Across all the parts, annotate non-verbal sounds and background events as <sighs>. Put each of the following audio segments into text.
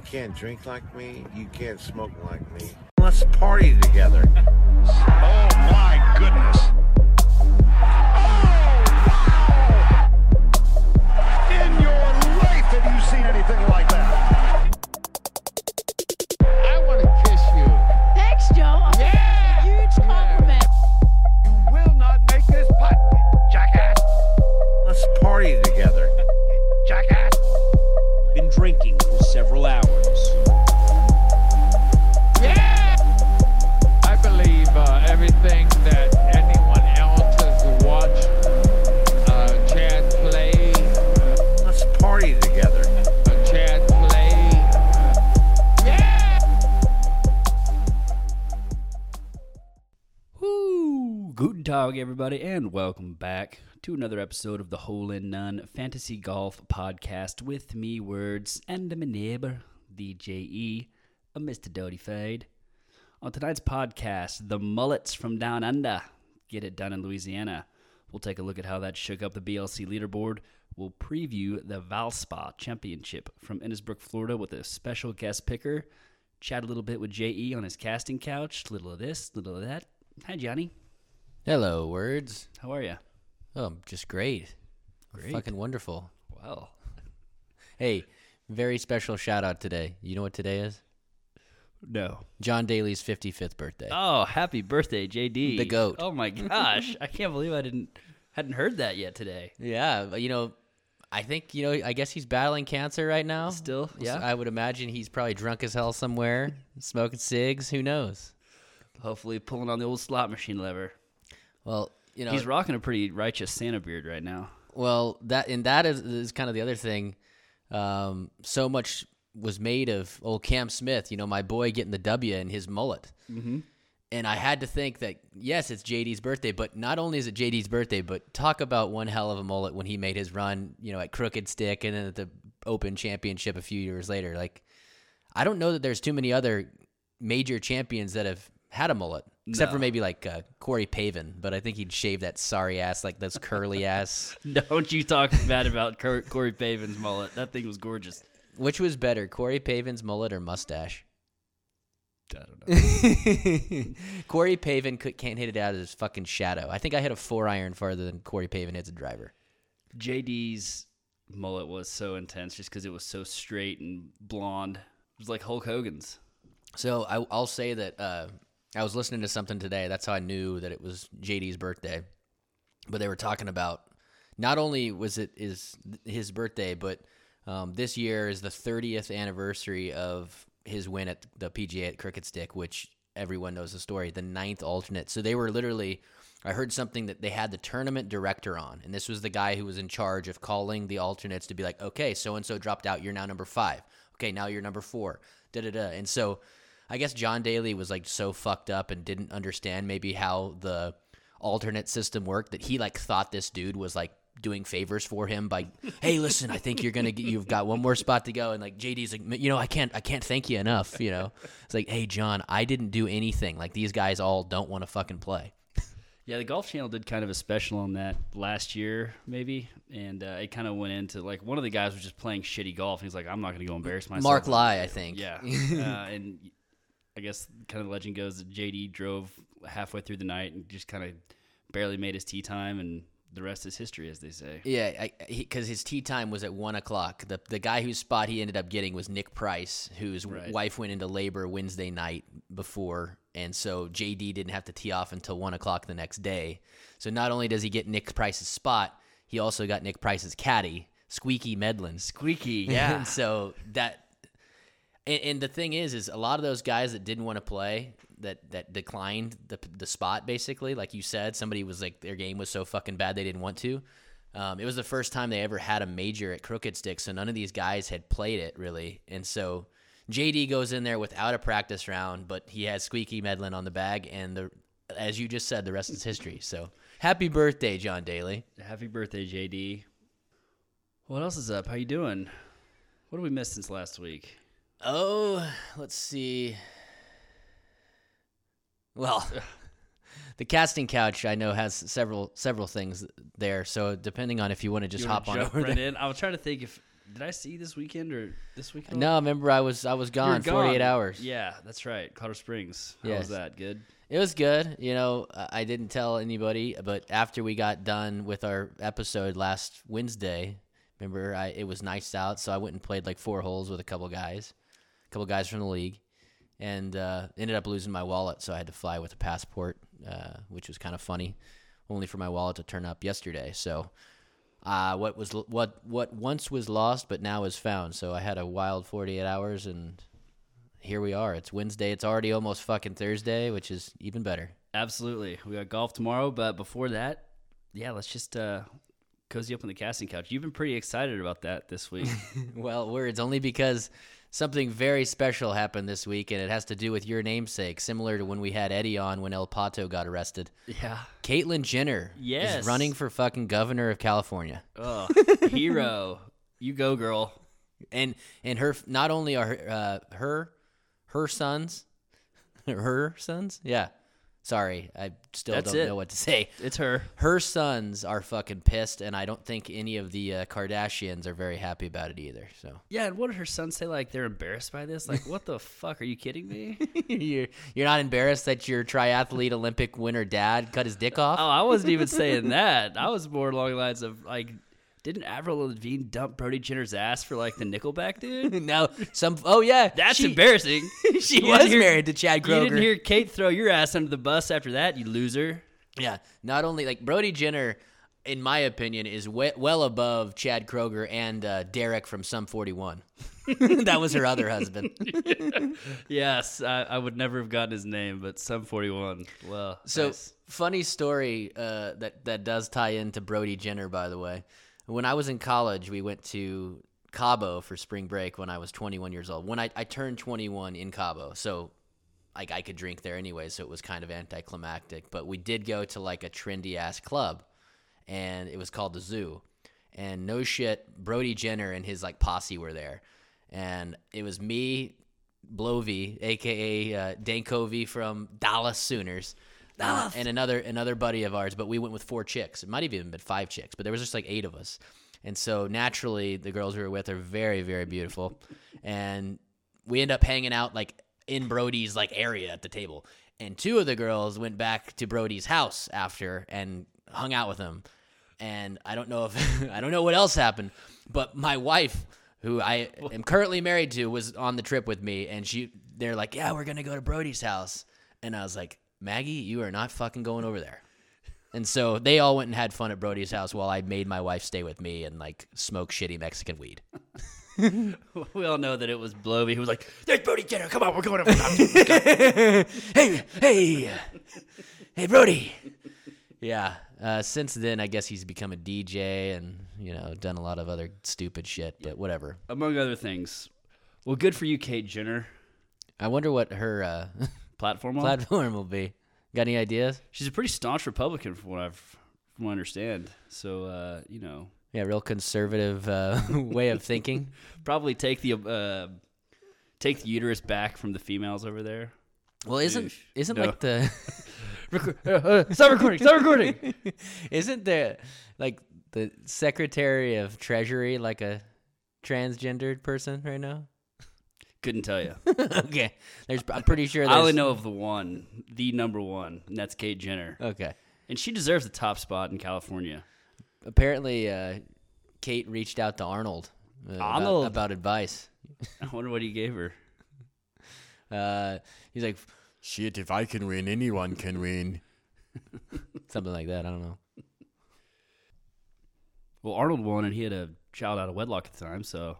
You can't drink like me. You can't smoke like me. Let's party together. Oh my goodness. Everybody, and welcome back to another episode of the Hole in None Fantasy Golf Podcast with me, words, and my neighbor, the JE, a Mr. Doty Fade. On tonight's podcast, the Mullets from Down Under get it done in Louisiana. We'll take a look at how that shook up the BLC leaderboard. We'll preview the Valspa Championship from Innisbrook, Florida, with a special guest picker. Chat a little bit with JE on his casting couch. Little of this, little of that. Hi, Johnny. Hello, words. How are you? Oh, I'm just great. Great. Fucking wonderful. Well, Hey, very special shout out today. You know what today is? no. John Daly's 55th birthday. Oh, happy birthday, JD. The goat. Oh my gosh, I can't believe I didn't hadn't heard that yet today. Yeah, but, you know, I think, you know, I guess he's battling cancer right now. Still, yeah. I would imagine he's probably drunk as hell somewhere, smoking cigs. Who knows? Hopefully, pulling on the old slot machine lever. Well, you know, He's rocking a pretty righteous Santa beard right now. Well, that and that is, is kind of the other thing. Um, so much was made of old Cam Smith, you know, my boy getting the W and his mullet. Mm-hmm. And I had to think that yes, it's JD's birthday, but not only is it JD's birthday, but talk about one hell of a mullet when he made his run, you know, at Crooked Stick and then at the Open Championship a few years later. Like, I don't know that there's too many other major champions that have had a mullet, except for maybe like uh, Corey Pavin. But I think he'd shave that sorry ass, like those curly <laughs> ass. Don't you talk bad about Cor- Corey Pavin's mullet? That thing was gorgeous. Which was better, Corey Pavin's mullet or mustache? I don't know. <laughs> Corey Pavin could, can't hit it out of his fucking shadow. I think I hit a four iron farther than Corey Pavin hits a driver. JD's mullet was so intense just because it was so straight and blonde. It was like Hulk Hogan's. So I, I'll say that uh, I was listening to something today. That's how I knew that it was JD's birthday. But they were talking about not only was it is his birthday, but um, this year is the 30th anniversary of his win at the PGA at Crooked Stick, which everyone knows the story. The ninth alternate. So they were literally. I heard something that they had the tournament director on, and this was the guy who was in charge of calling the alternates to be like, okay, so and so dropped out. You're now number five. Okay, now you're number four. Da da da. And so I guess John Daly was like so fucked up and didn't understand maybe how the alternate system worked that he like thought this dude was like doing favors for him by <laughs> hey listen i think you're gonna get you've got one more spot to go and like jd's like you know i can't i can't thank you enough you know it's like hey john i didn't do anything like these guys all don't want to fucking play <laughs> Yeah, the Golf Channel did kind of a special on that last year, maybe, and uh, it kind of went into like one of the guys was just playing shitty golf. and He's like, I'm not going to go embarrass myself. mark lie i think Yeah, <laughs> uh, and I guess kind of the legend goes that JD drove halfway through the night and just kind of barely made his tee time, and the rest is history, as they say. Yeah, because his tee time was at one o'clock. The the guy whose spot he ended up getting was Nick Price, whose Right. wife went into labor Wednesday night before, and so JD didn't have to tee off until one o'clock the next day. So not only does he get Nick Price's spot, he also got Nick Price's caddy, Squeaky Medlin. Squeaky, <laughs> and yeah. so that, and, and the thing is, is a lot of those guys that didn't want to play, that that declined the the spot, basically, like you said, somebody was like their game was so fucking bad they didn't want to. Um, it was the first time they ever had a major at Crooked Stick, so none of these guys had played it really, and so JD goes in there without a practice round, but he has Squeaky Medlin on the bag, and the as you just said, the rest is history. So happy birthday, John Daly. Happy birthday, JD. What else is up? How you doing? What have we missed since last week? Oh, let's see. Well, <laughs> the casting couch I know has several several things there. So depending on if you want to just hop on over right there. in? I was trying to think if did I see this weekend or this weekend? No, remember I was I was You gone, 48 hours. Yeah, that's right. Colorado Springs. How Yes. was that? Good. It was good. You know, I didn't tell anybody, but after we got done with our episode last Wednesday, remember I it was nice out, so I went and played like four holes with a couple guys, couple guys from the league, and uh, ended up losing my wallet, so I had to fly with a passport, uh, which was kind of funny, only for my wallet to turn up yesterday. So. Uh, what was what what once was lost but now is found. So I had a wild 48 hours and here we are. It's Wednesday. It's already almost fucking Thursday, which is even better. Absolutely. We got golf tomorrow, but before that, yeah, let's just uh, cozy up on the casting couch. You've been pretty excited about that this week. <laughs> Well, words only because something very special happened this week, and it has to do with your namesake, similar to when we had Eddie on when El Pato got arrested. yeah. Caitlyn Jenner Yes. is running for fucking governor of California, Oh, hero. You go, girl. and and her not only are uh, her, her sons, <laughs> her sons, yeah. Sorry, I still That's don't it. know what to say. It's her. her sons are fucking pissed, and I don't think any of the uh, Kardashians are very happy about it either. So Yeah, and what did her son say? Like they're embarrassed by this? Like, what the <laughs> fuck? Are you kidding me? <laughs> you're you're not embarrassed that your triathlete Olympic winner dad cut his dick off? Oh, I wasn't even saying that. I was more along the lines of like, didn't Avril Lavigne dump Brody Jenner's ass for like the Nickelback dude? <laughs> no, some. Oh yeah, That's she, embarrassing. <laughs> She was hear- married to Chad You Kroeger. didn't hear Kate throw your ass under the bus after that, you loser. Yeah, not only like Brody Jenner, in my opinion, is we- well above Chad Kroeger and uh, Derek from Sum 41. <laughs> that was her other husband. Yes, I, I would never have gotten his name, but some forty-one. Well, So nice. funny story uh, that that does tie into Brody Jenner, by the way. When I was in college, we went to Cabo for spring break when I was 21 years old. When I, I turned 21 in Cabo, so like I could drink there anyway, so it was kind of anticlimactic. But we did go to like a trendy ass club, and it was called the Zoo. And no shit, Brody Jenner and his like posse were there, and it was me, Blovey, aka uh, Dankovey from Dallas Sooners, uh, and another another buddy of ours. But we went with four chicks. It might have even been five chicks, but there was just like eight of us. And so naturally, the girls we were with are very very beautiful, and we end up hanging out like in Brody's like area at the table. And two of the girls went back to Brody's house after and hung out with him. And I don't know if <laughs> I don't know what else happened, but my wife, who I am currently married to, was on the trip with me, and she they're like, "Yeah, we're gonna go to Brody's house," and I was like, "Maggie, you are not fucking going over there." And so they all went and had fun at Brody's house while I made my wife stay with me and like smoke shitty Mexican weed. <laughs> we all know that it was Blovey who was like, "There's Brody Jenner. Come on, we're going over." <laughs> hey, hey, hey, Brody. Yeah. Uh, since then, I guess he's become a DJ and you know done a lot of other stupid shit. But whatever. Among other things. Well, good for you, Kate Jenner. I wonder what her uh, <laughs> Platform. on? platform will be. Got any ideas? She's a pretty staunch Republican, from what I've from what I understand. So, uh, you know, Yeah, real conservative uh, <laughs> way of thinking. <laughs> probably take the uh, take the uterus back from the females over there. Well, isn't Douche. isn't No. like the <laughs> Stop recording! Stop recording! isn't the like the Secretary of Treasury like a transgendered person right now? Couldn't tell you. <laughs> okay, there's I'm pretty sure. There's, I only know of the one, the number one, and that's Kate Jenner, Okay. and she deserves the top spot in California. Apparently, uh, Kate reached out to Arnold, uh, about- About, advice. <laughs> I wonder what he gave her. Uh, he's like, Shit, if I can win, anyone can win. <laughs> something like that. I don't know. Well, Arnold won, and he had a child out of wedlock at the time, so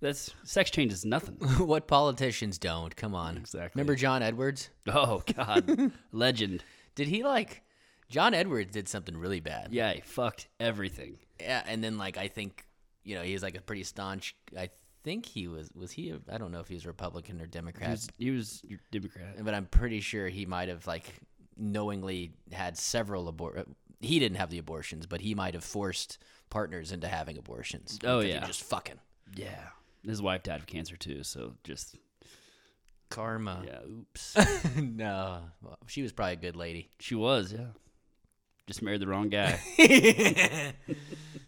that's sex change is nothing. <laughs> what politicians don't? Come on. Exactly. Remember John Edwards? Oh God, <laughs> legend. Did he like? John Edwards did something really bad. Yeah, he fucked everything. Yeah, and then like I think you know he was like a pretty staunch. I think he was was he? I I don't know if he was Republican or He Democrat, was, he was your Democrat. but I'm pretty sure he might have like knowingly had several abort. He didn't have the abortions, but he might have forced partners into having abortions. Oh, because he yeah. just fucking Yeah, his wife died of cancer too, so just karma. yeah, oops. <laughs> no, well, she was probably a good lady. she was, yeah. Just married the wrong guy. <laughs>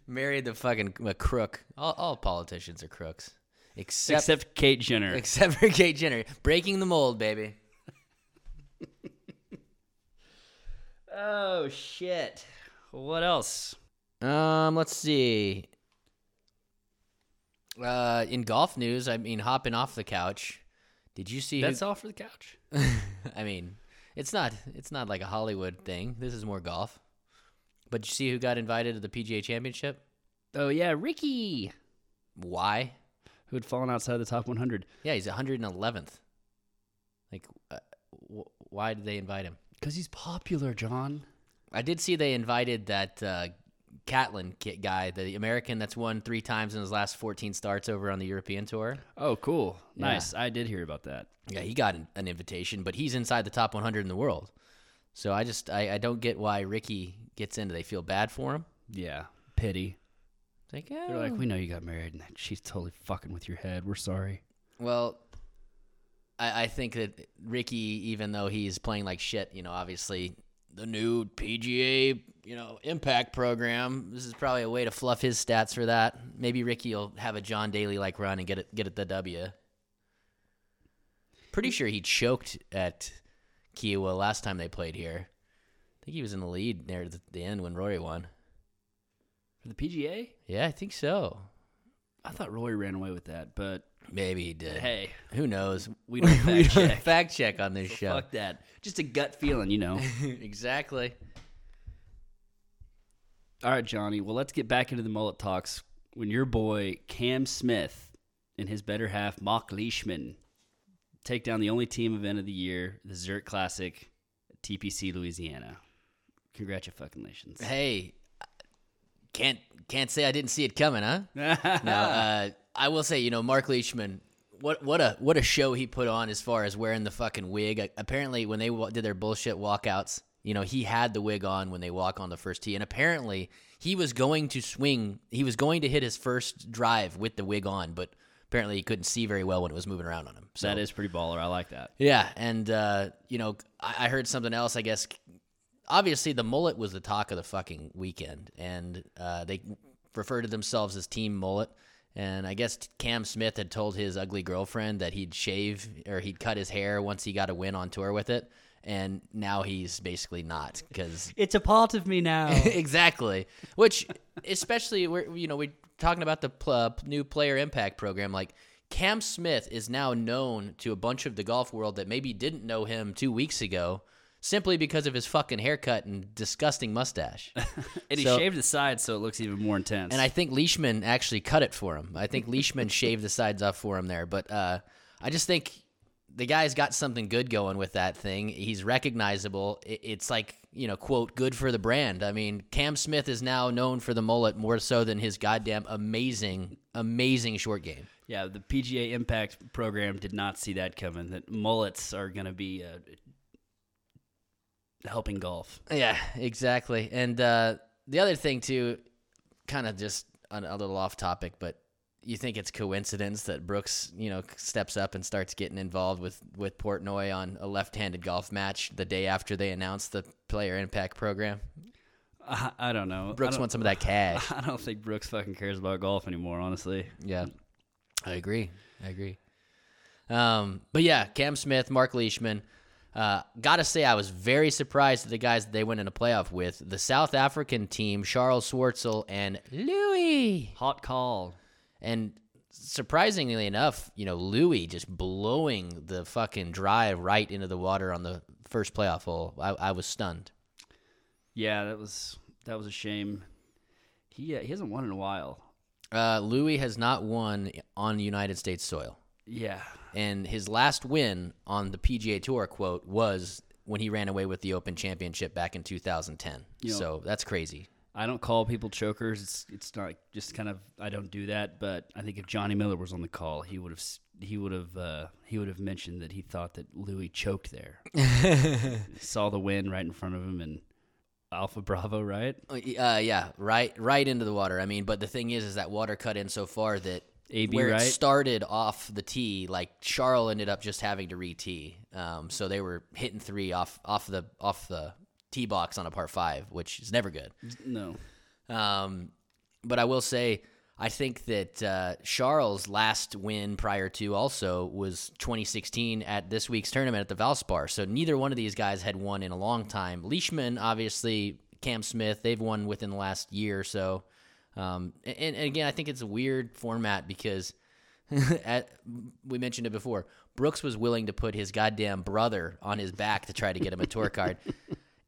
Married the fucking a crook. All, all politicians are crooks, except Except Kate Jenner. except for Kate Jenner, breaking the mold, baby. <laughs> oh shit. What else? Um, let's see. Uh, in golf news, I mean, hopping off the couch. Did you see? That's all for the couch. <laughs> I mean, it's not it's not like a Hollywood thing. This is more golf. But you see who got invited to the PGA Championship? Oh yeah, Ricky, Why? who had fallen outside the top 100 Yeah, he's 111th. Like, uh, wh- why did they invite him? because he's popular, John. I did see they invited that uh, Catlin kit guy, the American that's won three times in his last 14 starts over on the European tour. Oh, cool. Yeah. Nice. I did hear about that. Yeah, he got an, an invitation, but he's inside the top 100 in the world. So I just I, I don't get why Ricky gets into. They feel bad for him? Yeah. Pity. It's Like, They're "Oh." like, we know you got married and she's totally fucking with your head. We're sorry. Well, I, I think that Ricky, even though he's playing like shit, you know, obviously the new PGA, you know, impact program. This is probably a way to fluff his stats for that. Maybe Ricky will have a John Daly like run and get it get it the W. Pretty sure he choked at Kiawah last time they played here. I think he was in the lead near the, the end when Rory won. For the PGA? Yeah, I think so. I thought Rory ran away with that, but Maybe he did. hey, Who knows? we don't <laughs> we fact don't check. fact check on this show. Fuck that. Just a gut feeling, you know. <laughs> exactly. All right, Johnny. Well, let's get back into the mullet talks. When your boy Cam Smith and his better half Marc Leishman take down the only team event of the year, the Zurich Classic, TPC Louisiana. Congratulations. Hey, can't can't say I didn't see it coming, huh? <laughs> no, uh, I will say, you know, Marc Leishman, what what a what a show he put on as far as wearing the fucking wig. Apparently, when they did their bullshit walkouts, you know, he had the wig on when they walk on the first tee, and apparently he was going to swing. He was going to hit his first drive with the wig on, but apparently he couldn't see very well when it was moving around on him. So that is pretty baller. I like that. yeah, and uh, you know, I, I heard something else. I guess obviously the mullet was the talk of the fucking weekend, and uh, they refer to themselves as Team Mullet. And I guess Cam Smith had told his ugly girlfriend that he'd shave or he'd cut his hair once he got a win on tour with it, and now he's basically not because <laughs> It's a part of me now. <laughs> exactly. Which, especially, we're you know we're talking about the pl- uh, new player impact program. Like Cam Smith is now known to a bunch of the golf world that maybe didn't know him two weeks ago, simply because of his fucking haircut and disgusting mustache. <laughs> and he So- shaved the sides so it looks even more intense. and I think Leishman actually cut it for him. I think Leishman shaved the sides off for him there. But uh, I just think the guy's got something good going with that thing. He's recognizable. It's like, you know, quote, good for the brand. I mean, Cam Smith is now known for the mullet more so than his goddamn amazing, amazing short game. yeah, the PGA Impact program did not see that coming. That mullets are going to be uh, helping golf. Yeah, exactly. And uh, the other thing too, kind of just a, a little off topic, but you think it's coincidence that Brooks, you know, steps up and starts getting involved with with Portnoy on a left-handed golf match the day after they announced the player impact program? I, I don't know. Brooks don't- wants some of that cash. <laughs> I don't think Brooks fucking cares about golf anymore, honestly. Yeah, I agree. I agree. Um, but yeah, Cam Smith, Marc Leishman. Uh, gotta say, I was very surprised at the guys that they went in a playoff with. The South African team, Charles Schwartzel and Louis. Hot call. And surprisingly enough, you know, Louis just blowing the fucking drive right into the water on the first playoff hole. I, I was stunned. Yeah, that was that was a shame. He uh, he hasn't won in a while. Uh, Louis has not won on United States soil. Yeah, And his last win on the PGA Tour, quote, was when he ran away with the Open Championship back in 2010. You know- so that's crazy. I don't call people chokers. It's it's not just kind of I don't do that. But I think if Johnny Miller was on the call, he would have he would have uh, he would have mentioned that he thought that Louis choked there. <laughs> Saw the win right in front of him and Alpha Bravo, right? Uh, yeah, right, right into the water. I mean, but the thing is, is that water cut in so far that AB, where right? it started off the tee, like Charles ended up just having to re-tee. Um, so they were hitting three off off the off the tee box on a par five, which is never good. No. Um, but I will say, I think that uh, Charles' last win prior to also was 2016 at this week's tournament at the Valspar. So neither one of these guys had won in a long time. Leishman, obviously, Cam Smith, they've won within the last year or so. Um, and, and again, I think it's a weird format because <laughs> at, we mentioned it before. Brooks was willing to put his goddamn brother on his back to try to get him a tour card. <laughs>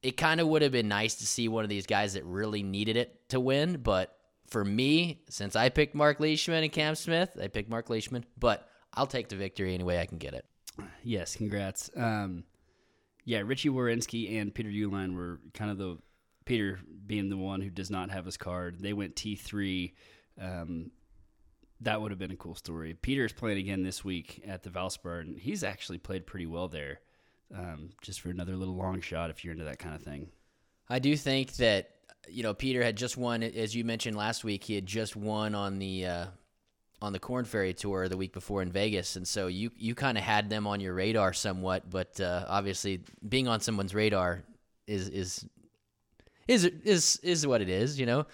It kind of would have been nice to see one of these guys that really needed it to win, but for me, since I picked Marc Leishman and Cam Smith, I picked Marc Leishman, but I'll take the victory any way I can get it. Yes, congrats. Um, yeah, Richy Werenski and Peter Uihlein were kind of the Peter being the one who does not have his card. They went T three. Um, that would have been a cool story. Peter's playing again this week at the Valspar, and he's actually played pretty well there. Um, just for another little long shot, if you're into that kind of thing. I do think that you know Peter had just won, as you mentioned last week. He had just won on the uh, on the Korn Ferry Tour the week before in Vegas, and so you you kind of had them on your radar somewhat. But uh, obviously, being on someone's radar is is is is is what it is. You know.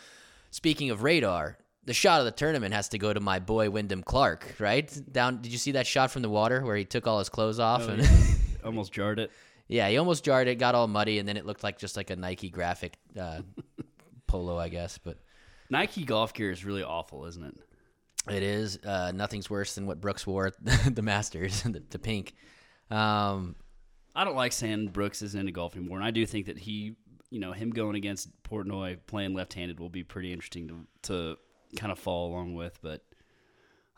Speaking of radar, the shot of the tournament has to go to my boy Wyndham Clark. Right down. Did you see that shot from the water where he took all his clothes off and? <laughs> Almost jarred it. Yeah, he almost jarred it, got all muddy, and then it looked like just like a Nike graphic uh, <laughs> polo, I guess. But Nike golf gear is really awful, isn't it? it is uh, nothing's worse than what Brooks wore at <laughs> the Masters, the, the pink. Um, I don't like saying Brooks isn't into golf anymore, and I do think that he, you know, him going against Portnoy playing left-handed will be pretty interesting to to kind of follow along with. But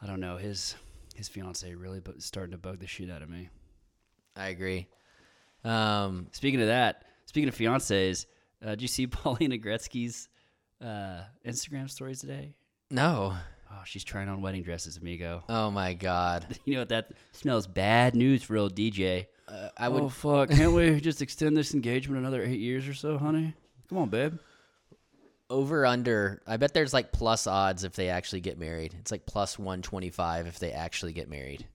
I don't know his his fiance really, but starting to bug the shit out of me. I agree. Um, Speaking of that, speaking of fiancés, uh, did you see <laughs> Paulina Gretzky's uh, Instagram stories today? no. Oh, she's trying on wedding dresses, amigo. Oh my God. <laughs> You know what? That smells bad news for old DJ. Uh, I would. oh fuck! Can't we <laughs> just extend this engagement another eight years or so, honey? Come on, babe. over under. I bet there's like plus odds if they actually get married. It's like plus one twenty five if they actually get married.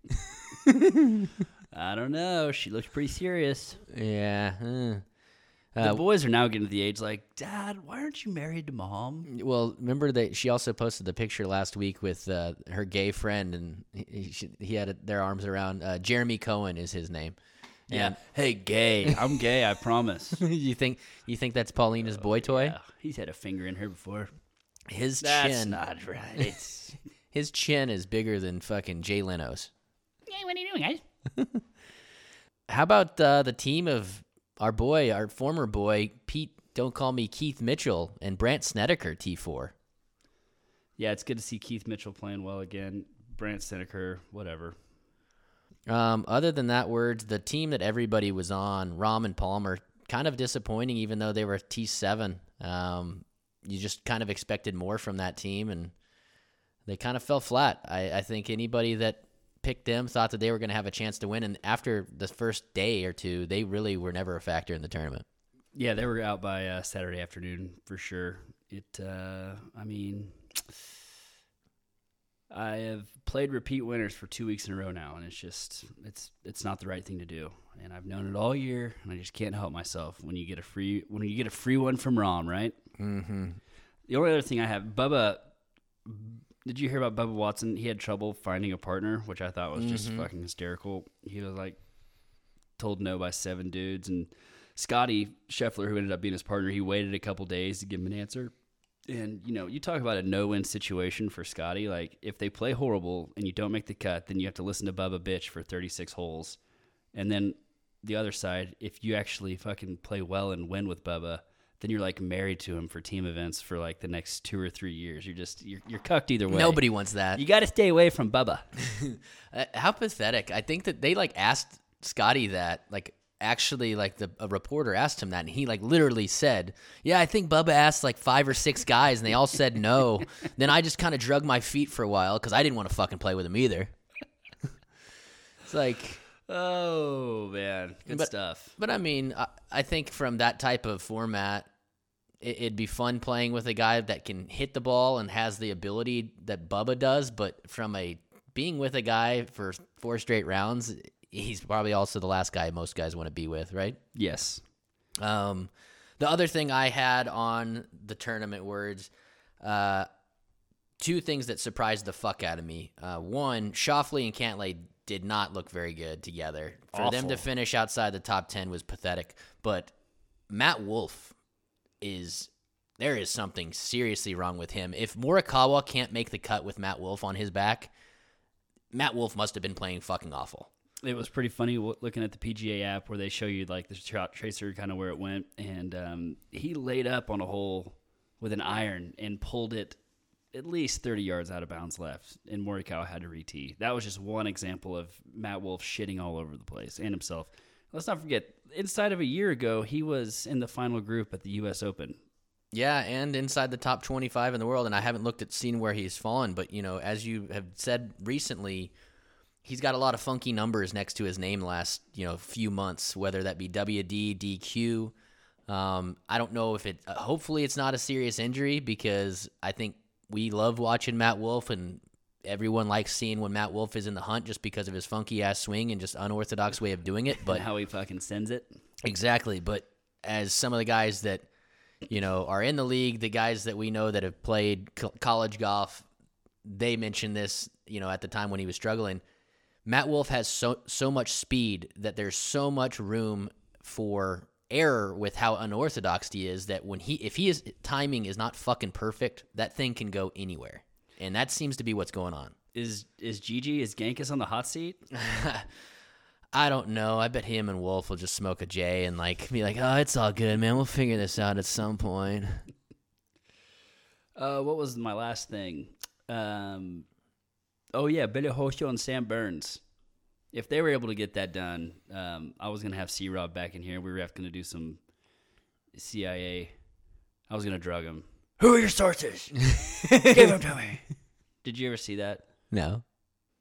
<laughs> I don't know. She looks pretty serious. Yeah. eh. The Uh, boys are now getting to the age like, Dad, why aren't you married to mom? Well, remember that she also posted the picture last week with uh, her gay friend, and he, he, he had their arms around. Uh, Jeremy Cohen is his name. Yeah. Hey, gay. I'm gay. I promise. <laughs> You think you think that's Paulina's boy toy? Yeah, he's had a finger in her before. His That's chin, not right. <laughs> It's his chin is bigger than fucking Jay Leno's. hey, what are you doing, guys? <laughs> How about uh, the team of our boy, our former boy Pete? Don't call me Keith Mitchell and Brandt Snedeker T four. Yeah, it's good to see Keith Mitchell playing well again. Brant Seneker, whatever. Um, other than that, words the team that everybody was on, Rahm and Palmer, kind of disappointing, even though they were T seven. Um, you just kind of expected more from that team, and they kind of fell flat. I, I think anybody that picked them thought that they were going to have a chance to win, and after the first day or two, they really were never a factor in the tournament. Yeah, they were out by uh, Saturday afternoon for sure. It, uh, I mean, I have played repeat winners for two weeks in a row now, and it's just it's it's not the right thing to do. And I've known it all year, and I just can't help myself when you get a free when you get a free one from Rahm, right? Mm-hmm. The only other thing I have, Bubba. Did you hear about Bubba Watson? He had trouble finding a partner, which I thought was just fucking hysterical. He was like told no by seven dudes, and Scotty Scheffler, who ended up being his partner, he waited a couple days to give him an answer. And you know, you talk about a no-win situation for Scotty. Like, if they play horrible and you don't make the cut, then you have to listen to Bubba bitch for 36 holes. And then the other side, if you actually fucking play well and win with Bubba, then you're like married to him for team events for like the next two or three years. You're just you're, you're cucked either way. Nobody wants that. You got to stay away from Bubba. <laughs> Uh, how pathetic! I think that they like asked Scotty that, like actually, like the a reporter asked him that, and he like literally said, "Yeah, I think Bubba asked like five or six guys, and they all said no." <laughs> then I just kind of drug my feet for a while because I didn't want to fucking play with him either. <laughs> it's like, Oh man, good But- stuff. but I mean, I, I think from that type of format, it, it'd be fun playing with a guy that can hit the ball and has the ability that Bubba does. But from a being with a guy for four straight rounds, he's probably also the last guy most guys want to be with, right? Yes. Um, The other thing I had on the tournament words, uh, two things that surprised the fuck out of me. Uh, one, Schauffele and Cantlay did not look very good together. For them to finish outside the top 10 was pathetic. But Matt Wolff is. There is something seriously wrong with him. If Morikawa can't make the cut with Matt Wolff on his back, Matt Wolff must have been playing fucking awful. It was pretty funny looking at the PGA app where they show you like the trout tracer kind of where it went, and um, he laid up on a hole with an iron and pulled it at least 30 yards out of bounds left, and Morikawa had to re-tee. That was just one example of Matt Wolff shitting all over the place and himself. Let's not forget, inside of a year ago, he was in the final group at the U.S. Open. Yeah, and inside the top 25 in the world. And I haven't looked at seen where he's fallen, but you know, as you have said recently, he's got a lot of funky numbers next to his name last you know few months, whether that be WD, DQ. Um, I don't know if it. Uh, hopefully, it's not a serious injury because I think we love watching Matt Wolff and. Everyone likes seeing when Matt Wolff is in the hunt just because of his funky ass swing and just unorthodox way of doing it. But how he fucking sends it. Exactly, but as some of the guys that you know are in the league, the guys that we know that have played co- college golf, they mentioned this, you know, at the time when he was struggling. Matt Wolff has so so much speed that there's so much room for error with how unorthodox he is that when he if he is timing is not fucking perfect, that thing can go anywhere. And that seems to be what's going on. Is is Gigi is Gankas on the hot seat? <laughs> I don't know. I bet him and Wolff will just smoke a J and like be like, "Oh, it's all good, man. We'll figure this out at some point." <laughs> Uh, what was my last thing? Um, oh yeah, Billy Horschel and Sam Burns. If they were able to get that done, um, I was gonna have C Rob back in here. We were going to do some CIA. I was gonna drug him. Who are your sources? <laughs> Give them to me. Did you ever see that? No.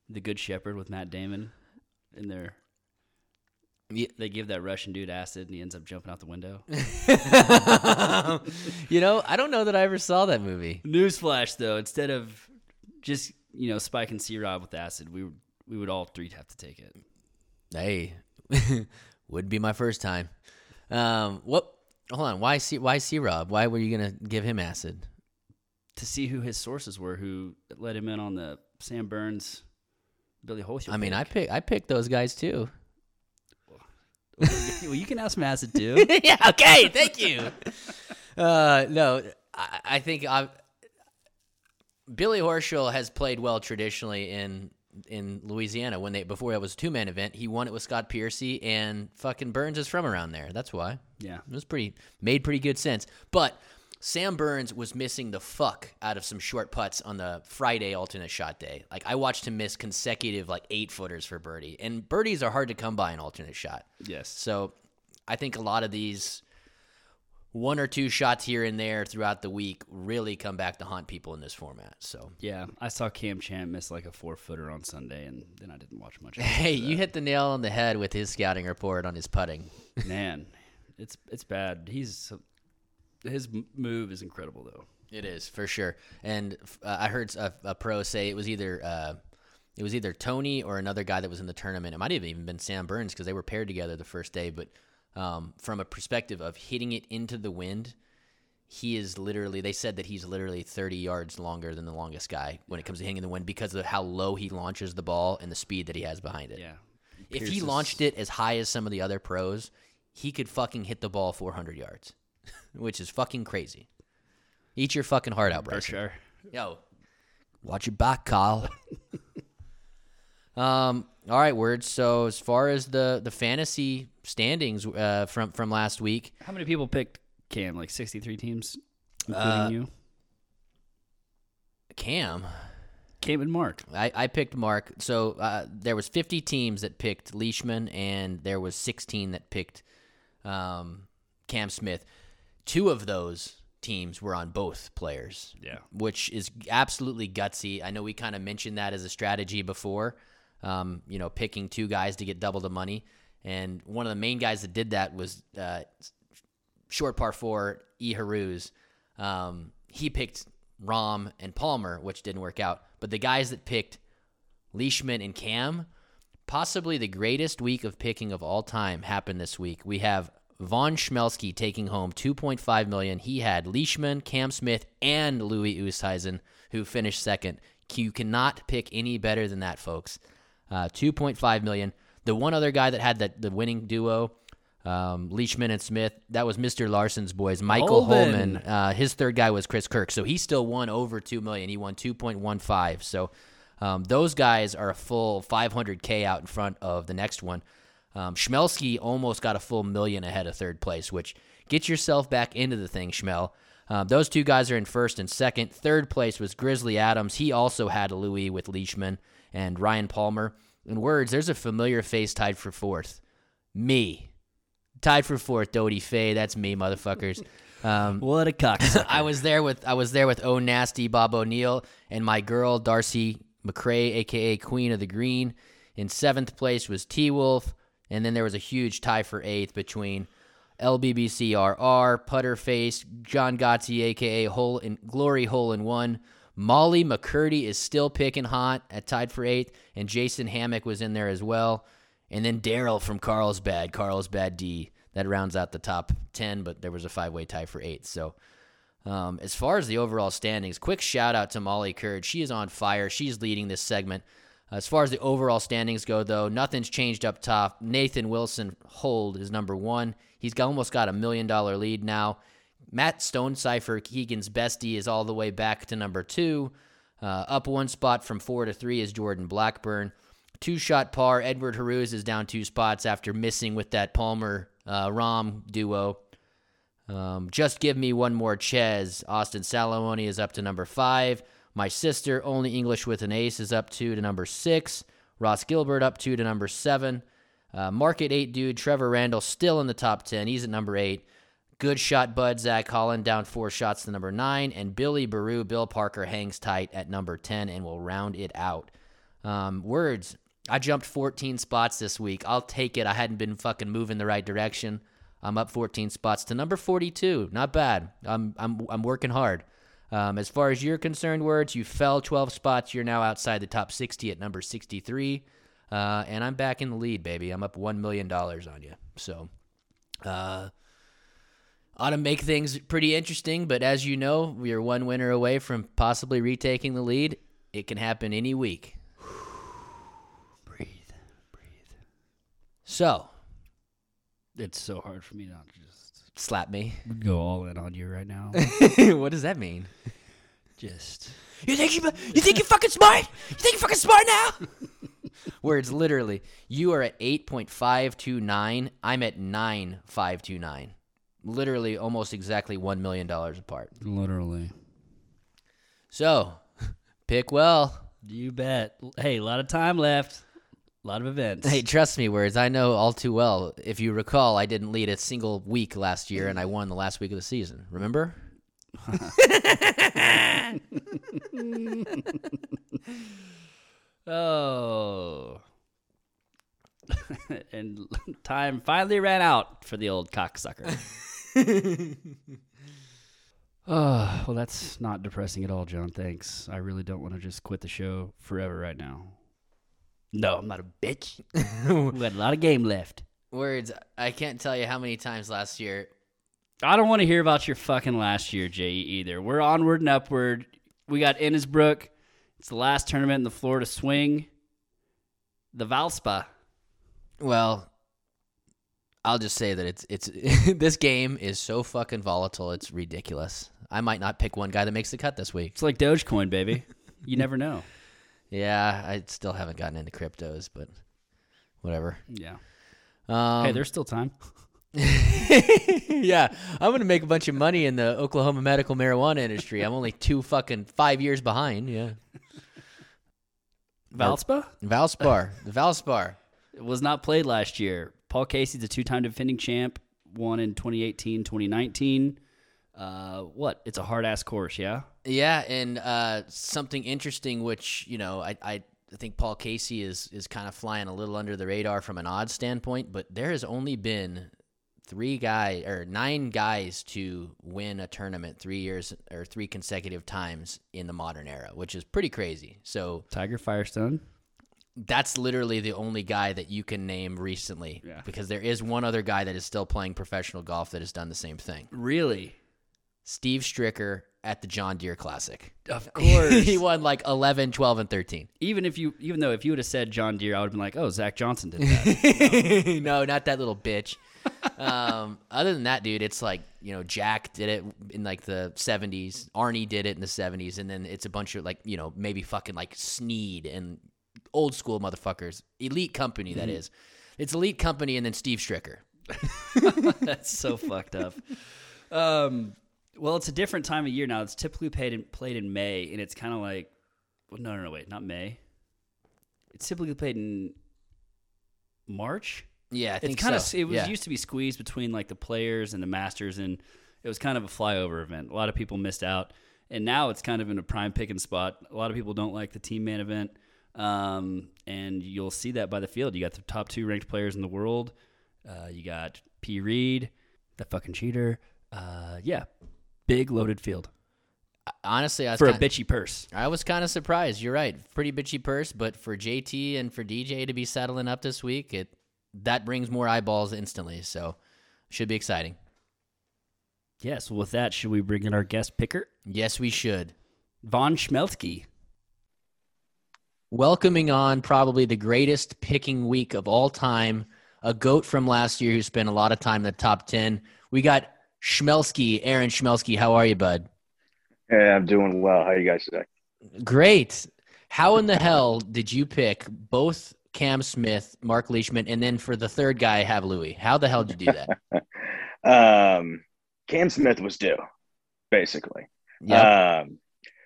The Good Shepherd with Matt Damon in there. Yeah. They give that Russian dude acid and he ends up jumping out the window. <laughs> you know, I don't know that I ever saw that movie. Newsflash, though, instead of just you know spiking C Rob with acid, we would we would all three have to take it. Hey, <laughs> would be my first time. Um, what? Hold on. Why C? Why C? Rob? Why were you gonna give him acid? to see who his sources were who let him in on the Sam Burns, Billy Horschel. I mean, I pick. pick I picked those guys too. <laughs> well, you can ask some acid too. <laughs> yeah. Okay. Thank you. uh, no, I, I think I, Billy Horschel has played well traditionally in in Louisiana when they before it was a two man event. He won it with Scott Piercy and fucking Burns is from around there. That's why. yeah, It was pretty made pretty good sense. But Sam Burns was missing the fuck out of some short putts on the Friday alternate shot day. Like I watched him miss consecutive like eight footers for birdie, and birdies are hard to come by in alternate shot. yes. So I think a lot of these one or two shots here and there throughout the week really come back to haunt people in this format. So Yeah, I saw Cam Champ miss like a four footer on Sunday, and then I didn't watch much. <laughs> hey, you hit the nail on the head with his scouting report on his putting. <laughs> man, it's it's bad. He's his move is incredible though. It is for sure, and uh, I heard a, a pro say it was either uh, it was either Tony or another guy that was in the tournament. It might have even been Sam Burns because they were paired together the first day. But um, from a perspective of hitting it into the wind, he is literally. They said that he's literally thirty yards longer than the longest guy when it comes to hitting in the wind because of how low he launches the ball and the speed that he has behind it. Yeah, If he launched it as high as some of the other pros, he could fucking hit the ball 400 yards, <laughs> which is fucking crazy. Eat your fucking heart out, Bryson. Sure, Yo, watch your back, Kyle. <laughs> um. All right, words. So as far as the the fantasy standings uh, from from last week, How many people picked Cam? Like sixty three teams, including Uh, you. Cam, Cam and Mark. I, I picked Mark. So uh, there was 50 teams that picked Leishman, and there was 16 that picked um, Cam Smith. Two of those teams were on both players. Yeah. which is absolutely gutsy. I know we kind of mentioned that as a strategy before. Um, you know, picking two guys to get double the money, and one of the main guys that did that was uh, short par four E Haruz. Um, he picked Rahm and Palmer, which didn't work out. But the guys that picked Leishman and Cam, possibly the greatest week of picking of all time happened this week. We have Von Schmelski taking home 2.5 million. He had Leishman, Cam Smith, and Louis Oosthuizen, who finished second. You cannot pick any better than that, folks. Uh, 2.5 million. The one other guy that had that the winning duo, um, Leishman and Smith, that was Mr. Larson's boys, Michael Holman. Holman. Uh, his third guy was Chris Kirk, so he still won over two million. He won 2.15. So um, those guys are a full 500k out in front of the next one. Um, Schmelski almost got a full million ahead of third place, which get yourself back into the thing, Schmel. Um, those two guys are in first and second. Third place was Grizzly Adams. He also had a Louis with Leishman and Ryan Palmer. In words, there's a familiar face tied for fourth. Me. Tied for fourth, Dodie Faye. That's me, motherfuckers. <laughs> Um, What a cocksucker. <laughs> I was there with I was there with Oh Nasty Bob O'Neill and my girl Darcy McCrae, aka Queen of the Green. In seventh place was T Wolf, and then there was a huge tie for eighth between LBBCRR, Putterface, John Gotti, aka Hole in Glory Hole in One. Molly McCurdy is still picking hot at tied for eighth, and Jason Hammock was in there as well. And then Daryl from Carlsbad, Carlsbad D. That rounds out the top 10, but there was a five way tie for eighth. So, um, as far as the overall standings, quick shout out to Molly Curd. She is on fire. She's leading this segment. As far as the overall standings go, though, nothing's changed up top. Nathan Wilson Hold is number one. He's got, almost got a million dollar lead now. Matt Stonecipher, Keegan's bestie, is all the way back to number two. Uh, up one spot from four to three is Jordan Blackburn. Two shot par. Edward Haruz is down two spots after missing with that Palmer uh, Rahm duo. Um, just give me one more Ches. Austin Salamoni is up to number five. My sister, only English with an ace, is up two to number six. Ross Gilbert up two to number seven. Uh, Market eight dude Trevor Randall still in the top ten. He's at number eight. Good shot, Bud Zach Holland down four shots to number nine, and Billy Baru, Bill Parker hangs tight at number ten and will round it out. Um, words. I jumped 14 spots this week. I'll take it. I hadn't been fucking moving the right direction. I'm up 14 spots to number 42. Not bad. I'm I'm I'm working hard. Um, as far as you're concerned, words, you fell 12 spots. You're now outside the top 60 at number 63, uh, and I'm back in the lead, baby. I'm up one million dollars on you. So, uh, ought to make things pretty interesting. But as you know, we are one winner away from possibly retaking the lead. It can happen any week. <sighs> breathe. Breathe. So, It's so hard for me not to just slap me. go all in on you right now. <laughs> what does that mean? just You think you you think you're fucking smart? You think you're fucking smart now? <laughs> Words literally. You are at eight point five two nine. I'm at nine five two nine. Literally, almost exactly one million dollars apart. literally. So, pick well. You bet. Hey, a lot of time left. A lot of events. Hey, trust me, words. I know all too well. If you recall, I didn't lead a single week last year, and I won the last week of the season. Remember? <laughs> Oh. <laughs> and <laughs> time finally ran out for the old cocksucker. <sighs> oh, well, that's not depressing at all, John. Thanks. I really don't want to just quit the show forever right now. No, I'm not a bitch. <laughs> we got a lot of game left. Words. I can't tell you how many times last year I don't want to hear about your fucking last year, JE, either. We're onward and upward. We got Innisbrook. It's the last tournament in the Florida swing. The Valspa. Well, I'll just say that it's it's <laughs> this game is so fucking volatile. It's ridiculous. I might not pick one guy that makes the cut this week. It's like Dogecoin, baby. You never know. <laughs> Yeah, I still haven't gotten into cryptos, but whatever. Yeah. Um, hey, there's still time. <laughs> yeah, I'm gonna make a bunch of money in the Oklahoma medical marijuana industry. I'm only two fucking five years behind. Yeah, Valspa Valspar, the Valspar. it was not played last year. Paul Casey's a two-time defending champ. Won in 2018, 2019. Uh, what? It's a hard ass course, yeah. Yeah, and uh, something interesting, which you know, I, I think Paul Casey is is kind of flying a little under the radar from an odds standpoint, but there has only been three guys or nine guys to win a tournament three years or three consecutive times in the modern era, which is pretty crazy. So Tiger Firestone. that's literally the only guy that you can name recently. Yeah. Because there is one other guy that is still playing professional golf that has done the same thing. Really? Steve Stricker at the John Deere Classic. Of <laughs> course. he won like 11, 12, and 13. even if you, even though if you would have said John Deere, I would have been like, oh, Zach Johnson did that. <laughs> no, not that little bitch. um, <laughs> other than that, dude, it's like you know Jack did it in like the '70s. Arnie did it in the '70s, and then it's a bunch of like you know maybe fucking like Snead and old school motherfuckers. Elite company that is. It's elite company, and then Steve Stricker. That's so fucked up. Um, well, it's a different time of year now. It's typically played in, played in May, and it's kind of like, well, no, no, no, wait, not May. It's typically played in March. Yeah, I think it's kind so. of it was yeah. used to be squeezed between like the players and the masters, and it was kind of a flyover event. A lot of people missed out, and now it's kind of in a prime picking spot. A lot of people don't like the team man event, um, and you'll see that by the field. You got the top two ranked players in the world. Uh, you got P Reed, the fucking cheater. Uh, yeah, big loaded field honestly I was for a kinda- bitchy purse. I was kind of surprised. You're right, pretty bitchy purse, but for JT and for DJ to be settling up this week, it that brings more eyeballs instantly. So should be exciting. Yes. well, with that, should we bring in our guest picker, Yes, we should. Von Schmelzky? welcoming on probably the greatest picking week of all time. A goat from last year who spent a lot of time in the top 10. We got Schmelsky, Aaron Schmelsky. How are you, bud? Hey, I'm doing well. How you guys today? Great. How in the hell did you pick both Cam Smith, Marc Leishman, and then for the third guy, have Louis? How the hell did you do that? <laughs> Um, Cam Smith was due, basically. yeah. Um,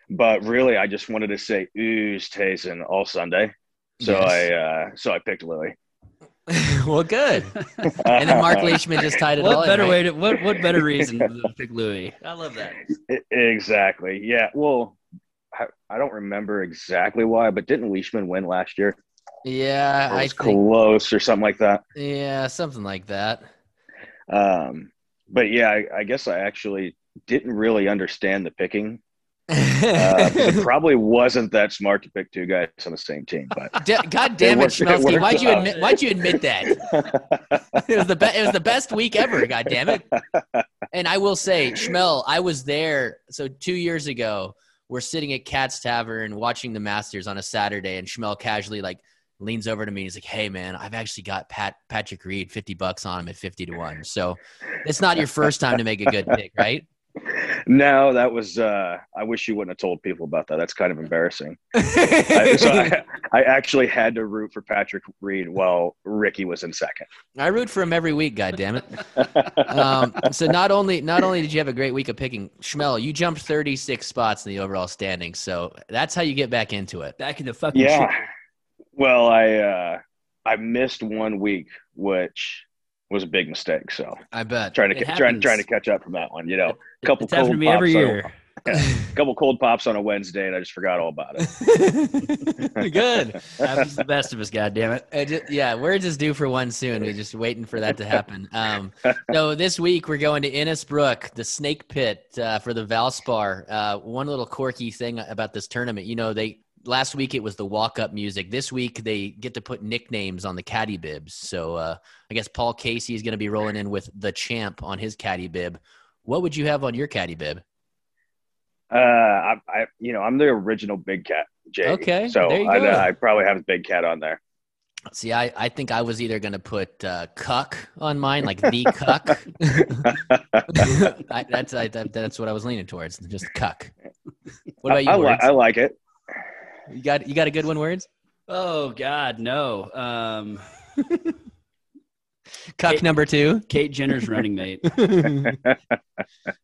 but really, I just wanted to say Oosthuizen all Sunday, so Yes. I uh, so I picked Louis. <laughs> well, good. <laughs> And then Marc Leishman just tied it all What in, better right? way to what what better reason than to pick Louis? I love that. Exactly. Yeah. Well, I, I don't remember exactly why, but didn't Leishman win last year? Yeah, Or I was think. close or something like that. Yeah, something like that. Um, but yeah, I, I guess I actually didn't really understand the picking. Uh, <laughs> it probably wasn't that smart to pick two guys on the same team, but <laughs> Da- God damn it, worked- it Why'd you out. admit? Why'd you admit that? <laughs> It was the be- it was the best week ever. God damn it! And I will say, Schmel, I was there. So two years ago, we're sitting at Cat's Tavern watching the Masters on a Saturday, and Schmel casually like leans over to me and he's like, "Hey man, I've actually got Pat Patrick Reed fifty bucks on him at fifty to one. So it's not your first time to make a good pick, right?" No, that was. Uh, I wish you wouldn't have told people about that. That's kind of embarrassing. <laughs> I, so I, I actually had to root for Patrick Reed while Ricky was in second. I root for him every week. God damn it! Um, so not only not only did you have a great week of picking, Schmel, you jumped 36 spots in the overall standings. So that's how you get back into it. Back in the fucking Yeah. shit. Well, I uh, I missed one week, which was a big mistake. So I bet. trying to trying trying to catch up from that one. You know, a couple It's cold pops every on a- year. yeah, a <laughs> couple cold pops on a Wednesday, and I just forgot all about it. <laughs> Good. Happens the best of us, God damn it. Uh, ju- yeah, we're just due for one soon. We're just waiting for that to happen. Um, so this week we're going to Innisbrook, the Snake Pit uh, for the Valspar. Uh, one little quirky thing about this tournament, you know, they last week it was the walk-up music. This week they get to put nicknames on the caddy bibs. So uh, I guess Paul Casey is going to be rolling in with the champ on his caddy bib. What would you have on your caddy bib? Uh, I, I, you know, I'm the original Big Cat. Jay. Okay, so I. I probably have a Big Cat on there. See, I, I think I was either going to put uh, cuck on mine, like the cuck. <laughs> <laughs> I, that's I, that, that's what I was leaning towards, just cuck. What about you? I, I, li- I like it. You got you got a good one, words? Oh God, no. Um, <laughs> Cuck number two. Kate Jenner's running mate. <laughs>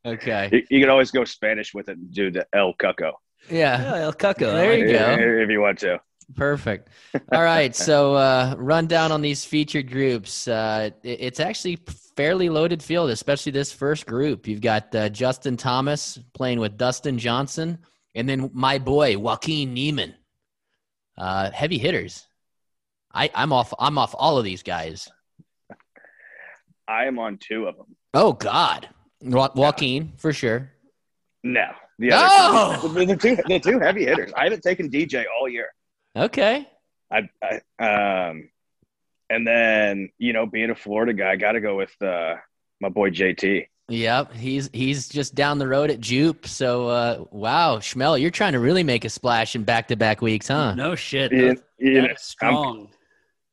Okay. You, you can always go Spanish with it and do the El Cuco Yeah. El Cuco. There you go. if you want to. Perfect. All right. So, uh, rundown on these featured groups. Uh, it- it's actually fairly loaded field, especially this first group. You've got uh, Justin Thomas playing with Dustin Johnson, and then my boy Joaquin Niemann. Uh, heavy hitters. I, I'm off. I'm off all of these guys. I am on two of them. Oh God, Wa- Joaquin for sure. No, the Oh! other two, the, the two, the two heavy hitters. I haven't taken DJ all year. Okay. I, I um, and then you know, being a Florida guy, I got to go with uh, my boy JT. Yep, he's he's just down the road at Jupe. So uh, wow, Schmel, you're trying to really make a splash in back to back weeks, huh? No shit. You, That- you that know, is strong.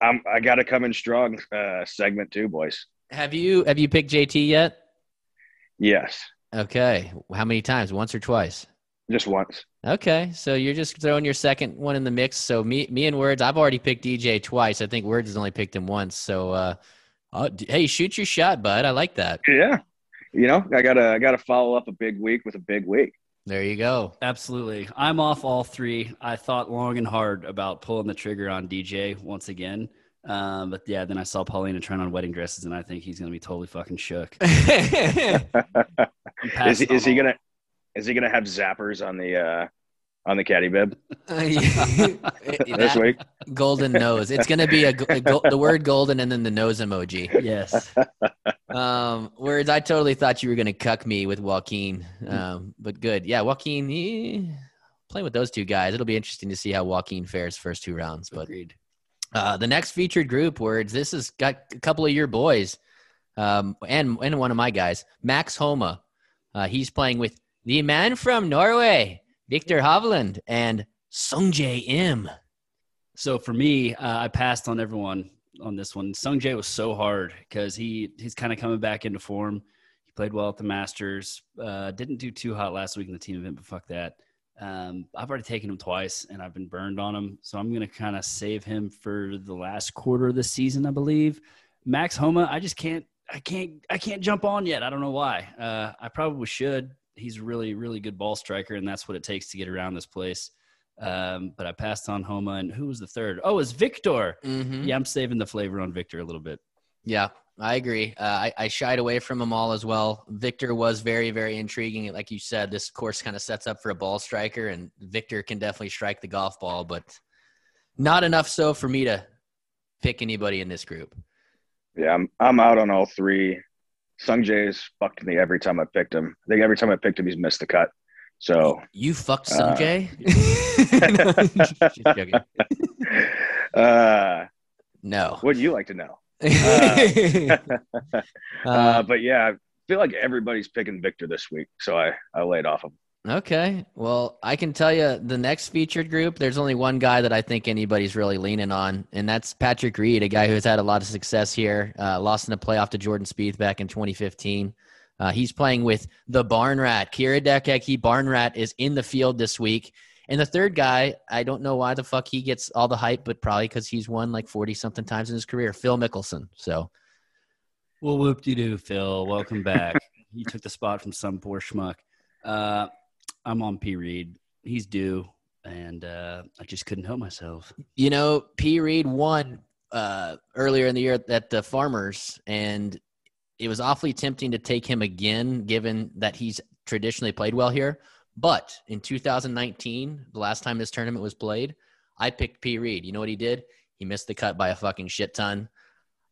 I'm I got to come in strong uh, segment two, boys. Have you have you picked JT yet? Yes, Okay, how many times? Once or twice? just once. Okay, so you're just throwing your second one in the mix. So me, me and Words, I've already picked DJ twice. I think Words has only picked him once. So, uh, uh, hey, shoot your shot, bud. I like that. Yeah, you know, I gotta I gotta follow up a big week with a big week. There you go. Absolutely. I'm off all three. I thought long and hard about pulling the trigger on DJ once again. Um, but yeah, then I saw Paulina trying on wedding dresses, and I think he's going to be totally fucking shook. <laughs> Is he, is he gonna is he gonna have zappers on the uh, on the caddy bib <laughs> <laughs> this this week? golden nose. It's gonna be a, g- a go- the word golden and then the nose emoji. Yes. <laughs> Um, words. I totally thought you were gonna cuck me with Joaquin. Um, but good. Yeah, Joaquin. eh, playing with those two guys, it'll be interesting to see how Joaquin fares first two rounds. But Agreed. Uh, the next featured group, words. This has got a couple of your boys, um, and and one of my guys, Max Homa. Uh, he's playing with the man from Norway, Viktor Hovland, and Sungjae Im. So for me, uh, I passed on everyone on this one. Sung Jae was so hard because he he's kind of coming back into form. He played well at the Masters. Uh, didn't do too hot last week in the team event, but fuck that. Um, I've already taken him twice, and I've been burned on him. So I'm gonna kind of save him for the last quarter of the season, I believe. Max Homa, I just can't, I can't, I can't jump on yet. I don't know why. Uh, I probably should. He's a really, really good ball striker, and that's what it takes to get around this place. Um, but I passed on Homa, and who was the third? Oh, it was Viktor. Mm-hmm. Yeah, I'm saving the flavor on Viktor a little bit. Yeah, I agree. Uh, I, I shied away from them all as well. Viktor was very, very intriguing. Like you said, this course kind of sets up for a ball striker, and Viktor can definitely strike the golf ball, but not enough so for me to pick anybody in this group. Yeah, I'm I'm out on all three. Sung Jae's fucked me every time I picked him. I think every time I picked him, he's missed the cut. So, You fucked Uh, Sungjae? <laughs> Just joking. uh, no. wouldn't you like to know? <laughs> <laughs> Uh, Uh, but yeah, I feel like everybody's picking Viktor this week, so I I laid off him. Okay. Well, I can tell you the next featured group, there's only one guy that I think anybody's really leaning on, and that's Patrick Reed, a guy who's had a lot of success here. Uh, lost in a playoff to Jordan Spieth back in 2015. Uh, he's playing with the Barn Rat. Kiradech, Barn Rat, is in the field this week. And the third guy, I don't know why the fuck he gets all the hype, but probably because he's won like 40 something times in his career, Phil Mickelson. So, Well, whoop de doo, Phil. Welcome back. <laughs> you took the spot from some poor schmuck. Uh, I'm on P. Reed. He's due, and uh, I just couldn't help myself. You know, P. Reed won uh, earlier in the year at the Farmers, and it was awfully tempting to take him again, given that he's traditionally played well here. But in 2019, the last time this tournament was played, I picked P. Reed. You know what he did? He missed the cut by a fucking shit ton.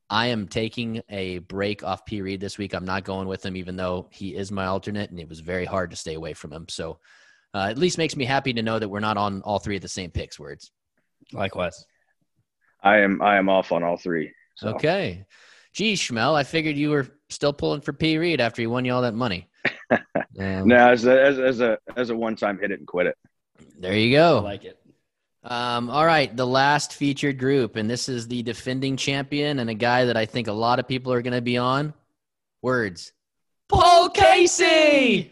I am taking a break off P. Reed this week. I'm not going with him, even though he is my alternate, and it was very hard to stay away from him. So, uh, at least makes me happy to know that we're not on all three of the same picks. Words. Likewise. I am I am off on all three. So. Okay. Geez, Schmel, I figured you were still pulling for P. Reed after he won you all that money. <laughs> Um, No, as a, as, as a as a one time hit it and quit it. There you I go. like it. Um, all right, the last featured group, and this is the defending champion and a guy that I think a lot of people are going to be on. Words. Paul Casey.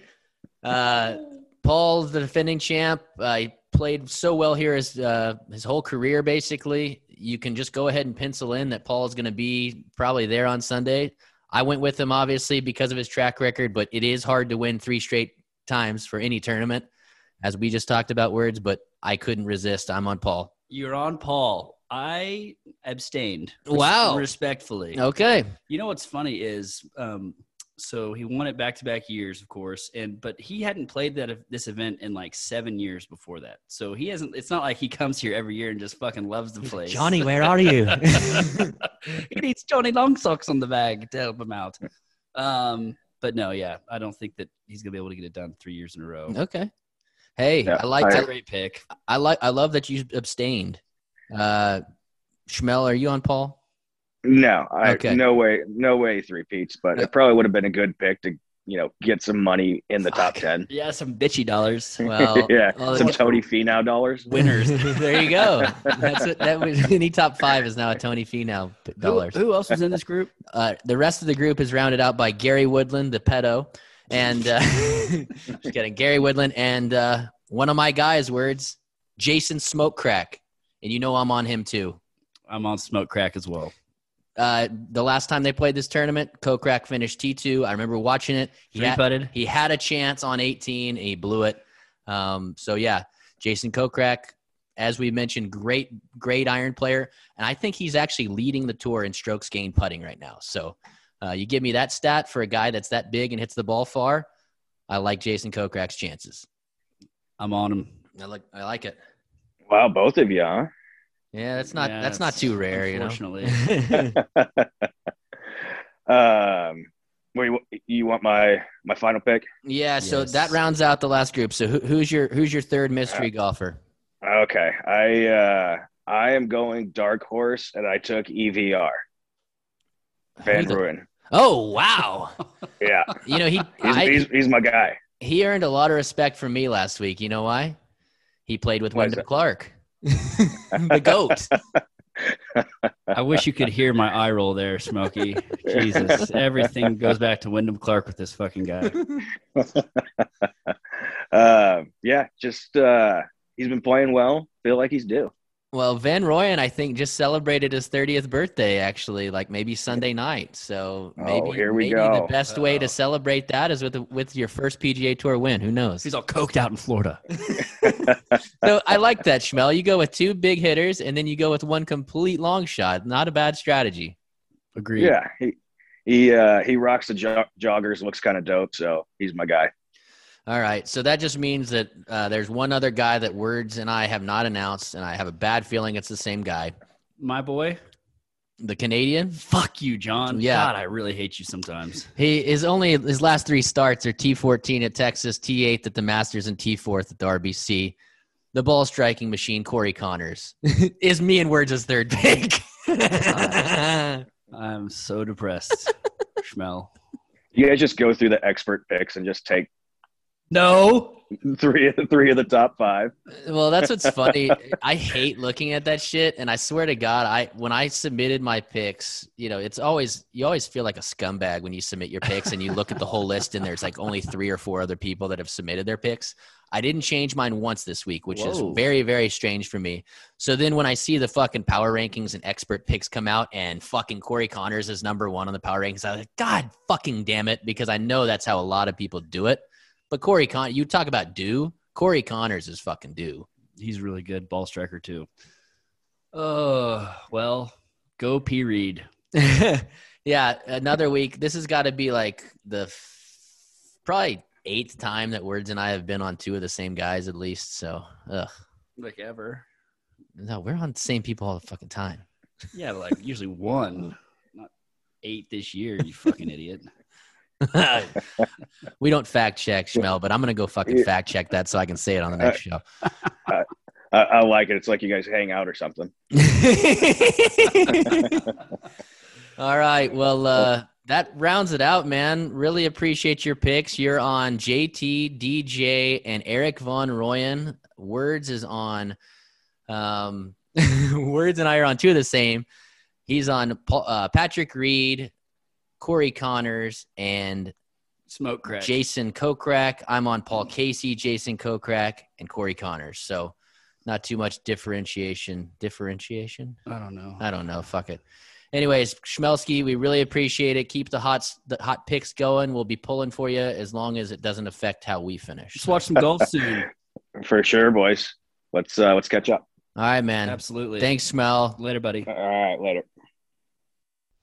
Uh, Paul's the defending champ. Uh, he played so well here his uh, his whole career. Basically, you can just go ahead and pencil in that Paul is going to be probably there on Sunday. I went with him obviously because of his track record, but it is hard to win three straight times for any tournament, as we just talked about. Words, but I couldn't resist. I'm on Paul. You're on Paul. I abstained. Wow. Respectfully. Okay. You know what's funny is, um, so he won it back to back years, of course, and but he hadn't played that this event in like seven years before that. So he hasn't. It's not like he comes here every year and just fucking loves the place. Johnny, where are you? <laughs> he needs Johnny Long Socks on the bag to help him out. Um, but no, yeah, I don't think that he's gonna be able to get it done three years in a row. okay. Hey, Yeah, I like that. Great pick. I like. I love that you abstained. Uh, Schmel, are you on Paul? No, I, Okay. no way, no way three peats. But it probably would have been a good pick to you know get some money in the top ten. <laughs> Yeah, some bitchy dollars. <laughs> Well, yeah, well, some it's- Tony Finau dollars. <laughs> Winners. there you go. That's it. That was any top five is now a Tony Finau Who, dollars. who else was in this group? Uh, the rest of the group is rounded out by Gary Woodland, the pedo, and uh, just kidding, Gary Woodland, and uh, one of my guys' words, Jason Smoke Crack, and you know I'm on him too. I'm on smoke crack as well. Uh, the last time they played this tournament, Kokrak finished T2. I remember watching it. He Three had, putted. he had a chance on 18 and he blew it. Um, so yeah, Jason Kokrak, as we mentioned, great, great iron player, and I think he's actually leading the tour in strokes gained putting right now. So uh, you give me that stat for a guy that's that big and hits the ball far. I like Jason Kokrak's chances. I'm on him. I like, I like it. Wow, both of you, huh? Yeah, that's not Yeah, that's not too rare, you know. Unfortunately. <laughs> um, wait, you want my my final pick? yeah, so Yes. that rounds out the last group. So who, who's your who's your third mystery golfer? Okay, I uh, I am going dark horse, and I took EVR Van Who the- Ruin. Oh wow! Yeah, You know he he's, I, he's he's my guy. he earned a lot of respect from me last week. You know why? He played with Why is Wyndham? Clark, <laughs> the goat. I wish you could hear my eye roll there, Smokey. Jesus, everything goes back to Wyndham Clark with this fucking guy. <laughs> Uh, yeah, just uh, he's been playing well. Feel like he's due. Well, Van Rooyen, I think, just celebrated his 30th birthday. Actually, like maybe Sunday night. So maybe Oh, here we maybe the go. best way to Oh. celebrate that is with with your first PGA Tour win. Who knows? He's all coked out in Florida. <laughs> so I like that, Schmel. You go with two big hitters, and then you go with one complete long shot. Not a bad strategy. Agreed. Yeah, he he uh, he rocks the jo- joggers. Looks kind of dope. So he's my guy. All right, so that just means that uh, there's one other guy that Words and I have not announced, and I have a bad feeling it's the same guy, My boy. the Canadian. Fuck you, John. Yeah. God, I really hate you sometimes. He is only his last three starts are T14 at Texas, T8 at the Masters, and T4 at the RBC. The ball striking machine, Corey Conners, <laughs> is me and Words' third pick. <laughs> I'm so depressed. <laughs> Schmel. You guys just go through the expert picks and just take No. <laughs> three of the three of the top five. well, that's what's funny. <laughs> I hate looking at that shit, and I swear to God, I when I submitted my picks, you know, it's always you always feel like a scumbag when you submit your picks and you look at the whole list and there's like only three or four other people that have submitted their picks. I didn't change mine once this week, which Whoa. is very very strange for me. So then when I see the fucking power rankings and expert picks come out and fucking Corey Conners is number one on the power rankings, I'm like, God fucking damn it, because I know that's how a lot of people do it. But Corey Con, you talk about do. Corey Conners is fucking do. He's really good ball striker too. Oh well, go P Reed. <laughs> yeah, another week. This has got to be like the f- probably eighth time that Words and I have been on two of the same guys at least. So, ugh. Like ever. No, we're on the same people all the fucking time. Yeah, like usually one, not eight this year. You fucking <laughs> idiot. <laughs> we don't fact check Schmel, but I'm gonna go fucking fact check that so I can say it on the next show. <laughs> I, I like it. It's like you guys hang out or something. <laughs> All right. Well, uh, that rounds it out, man. Really appreciate your picks. You're on JT, DJ, and Erik van Rooyen. Words is on. Um, Words and I are on two of the same. He's on uh, Patrick Reed, Corey Conners, and Smoke crack. Jason Kokrak. I'm on Paul Casey, Jason Kokrak, and Corey Conners. So, not too much differentiation. Differentiation? I don't know. I don't know. Fuck it. Anyways, Schmelsky, we really appreciate it. Keep the hot the hot picks going. We'll be pulling for you as long as it doesn't affect how we finish. Just watch some golf soon. <laughs> For sure, boys. Let's uh, let's catch up. All right, man. Absolutely. Thanks, Smell. Later, buddy. All right, later.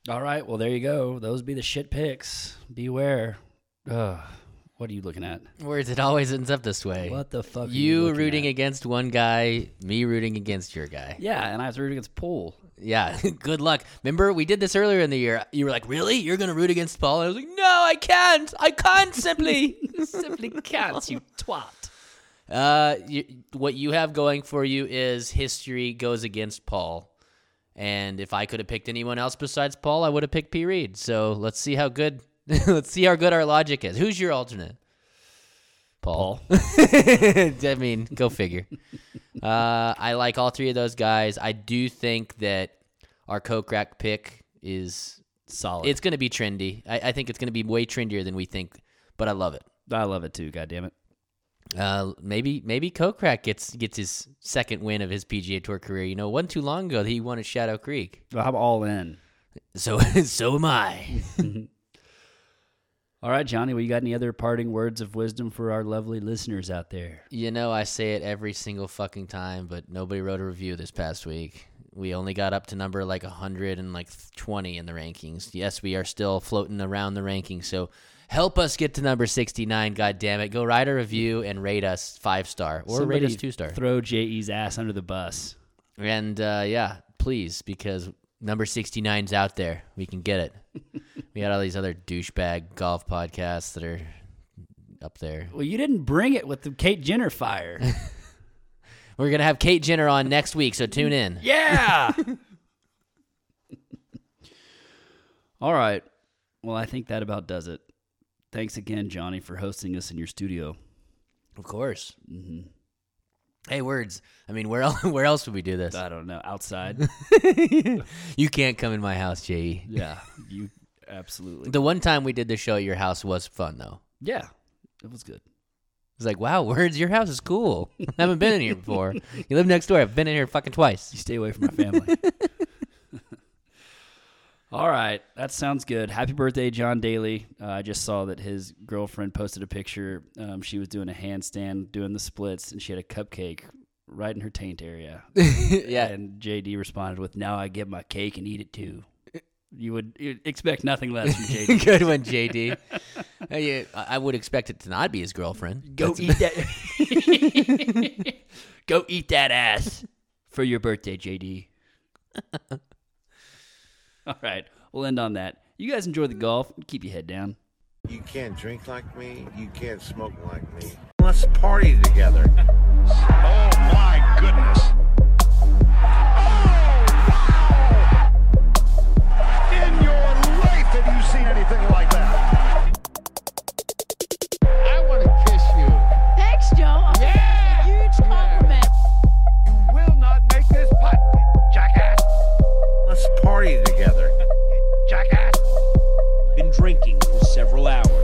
All right. Well, there you go. Those be the shit picks. Beware. Ugh. What are you looking at? Words. It always ends up this way. What the fuck? are You rooting at? against one guy, me rooting against your guy. Yeah, and I was rooting against Paul. Yeah, <laughs> good luck. Remember, we did this earlier in the year. You were like, "Really? You're gonna root against Paul?" And I was like, "No, I can't. I can't simply, <laughs> <laughs> simply can't. You twat." Uh, you, what you have going for you is history goes against Paul. And if I could have picked anyone else besides Paul, I would have picked P. Reed. So let's see how good <laughs> let's see how good our logic is. Who's your alternate? Paul. <laughs> I mean, go figure. <laughs> Uh, I like all three of those guys. I do think that our Kokrak pick is Solid. it's going to be trendy. I, I think it's going to be way trendier than we think, but I love it. I love it too. God damn it. Uh, maybe maybe Kokrak gets gets his second win of his PGA Tour career. You know, one too long ago that he won at Shadow Creek. Well, I'm all in. So <laughs> so am I. <laughs> All right, Johnny. Well, you got any other parting words of wisdom for our lovely listeners out there? You know, I say it every single fucking time, but nobody wrote a review this past week. We only got up to number like 100 and like 20 in the rankings. Yes, we are still floating around the rankings. So help us get to number 69, God damn it! Go write a review and rate us five star or rate us two star. Throw JE's ass under the bus. And uh, yeah, please, because number 69's out there. We can get it. we got all these other douchebag golf podcasts that are up there. Well, you didn't bring it with the Kate Jenner fire. <laughs> We're going to have Kate Jenner on next week, so tune in. yeah. <laughs> All right. Well, I think that about does it. Thanks again, Johnny, for hosting us in your studio. Of course. Mm-hmm. Hey, words. I mean, where else, <laughs> where else would we do this? I don't know. Outside. <laughs> you can't come in my house, J.E. yeah. You absolutely. The one time we did the show at your house was fun, though. Yeah. It was good. It's like, wow, words, your house is cool. I haven't been in here before. You live next door. I've been in here fucking twice. You stay away from my family. <laughs> All right, that sounds good. Happy birthday, John Daly. Uh, I just saw that his girlfriend posted a picture. Um, she was doing a handstand, doing the splits, and she had a cupcake right in her taint area. <laughs> yeah. And JD responded with, "Now I get my cake and eat it too." You would expect nothing less from JD. <laughs> Good one, JD. I I would expect it to not be his girlfriend. Go That's- eat that. <laughs> Go eat that ass for your birthday, JD. <laughs> All right, we'll end on that. You guys enjoy the golf. Keep your head down. You can't drink like me. You can't smoke like me. Let's party together. <laughs> oh my goodness. Oh, anything like that. party together. <laughs> Jackass! Been drinking for several hours.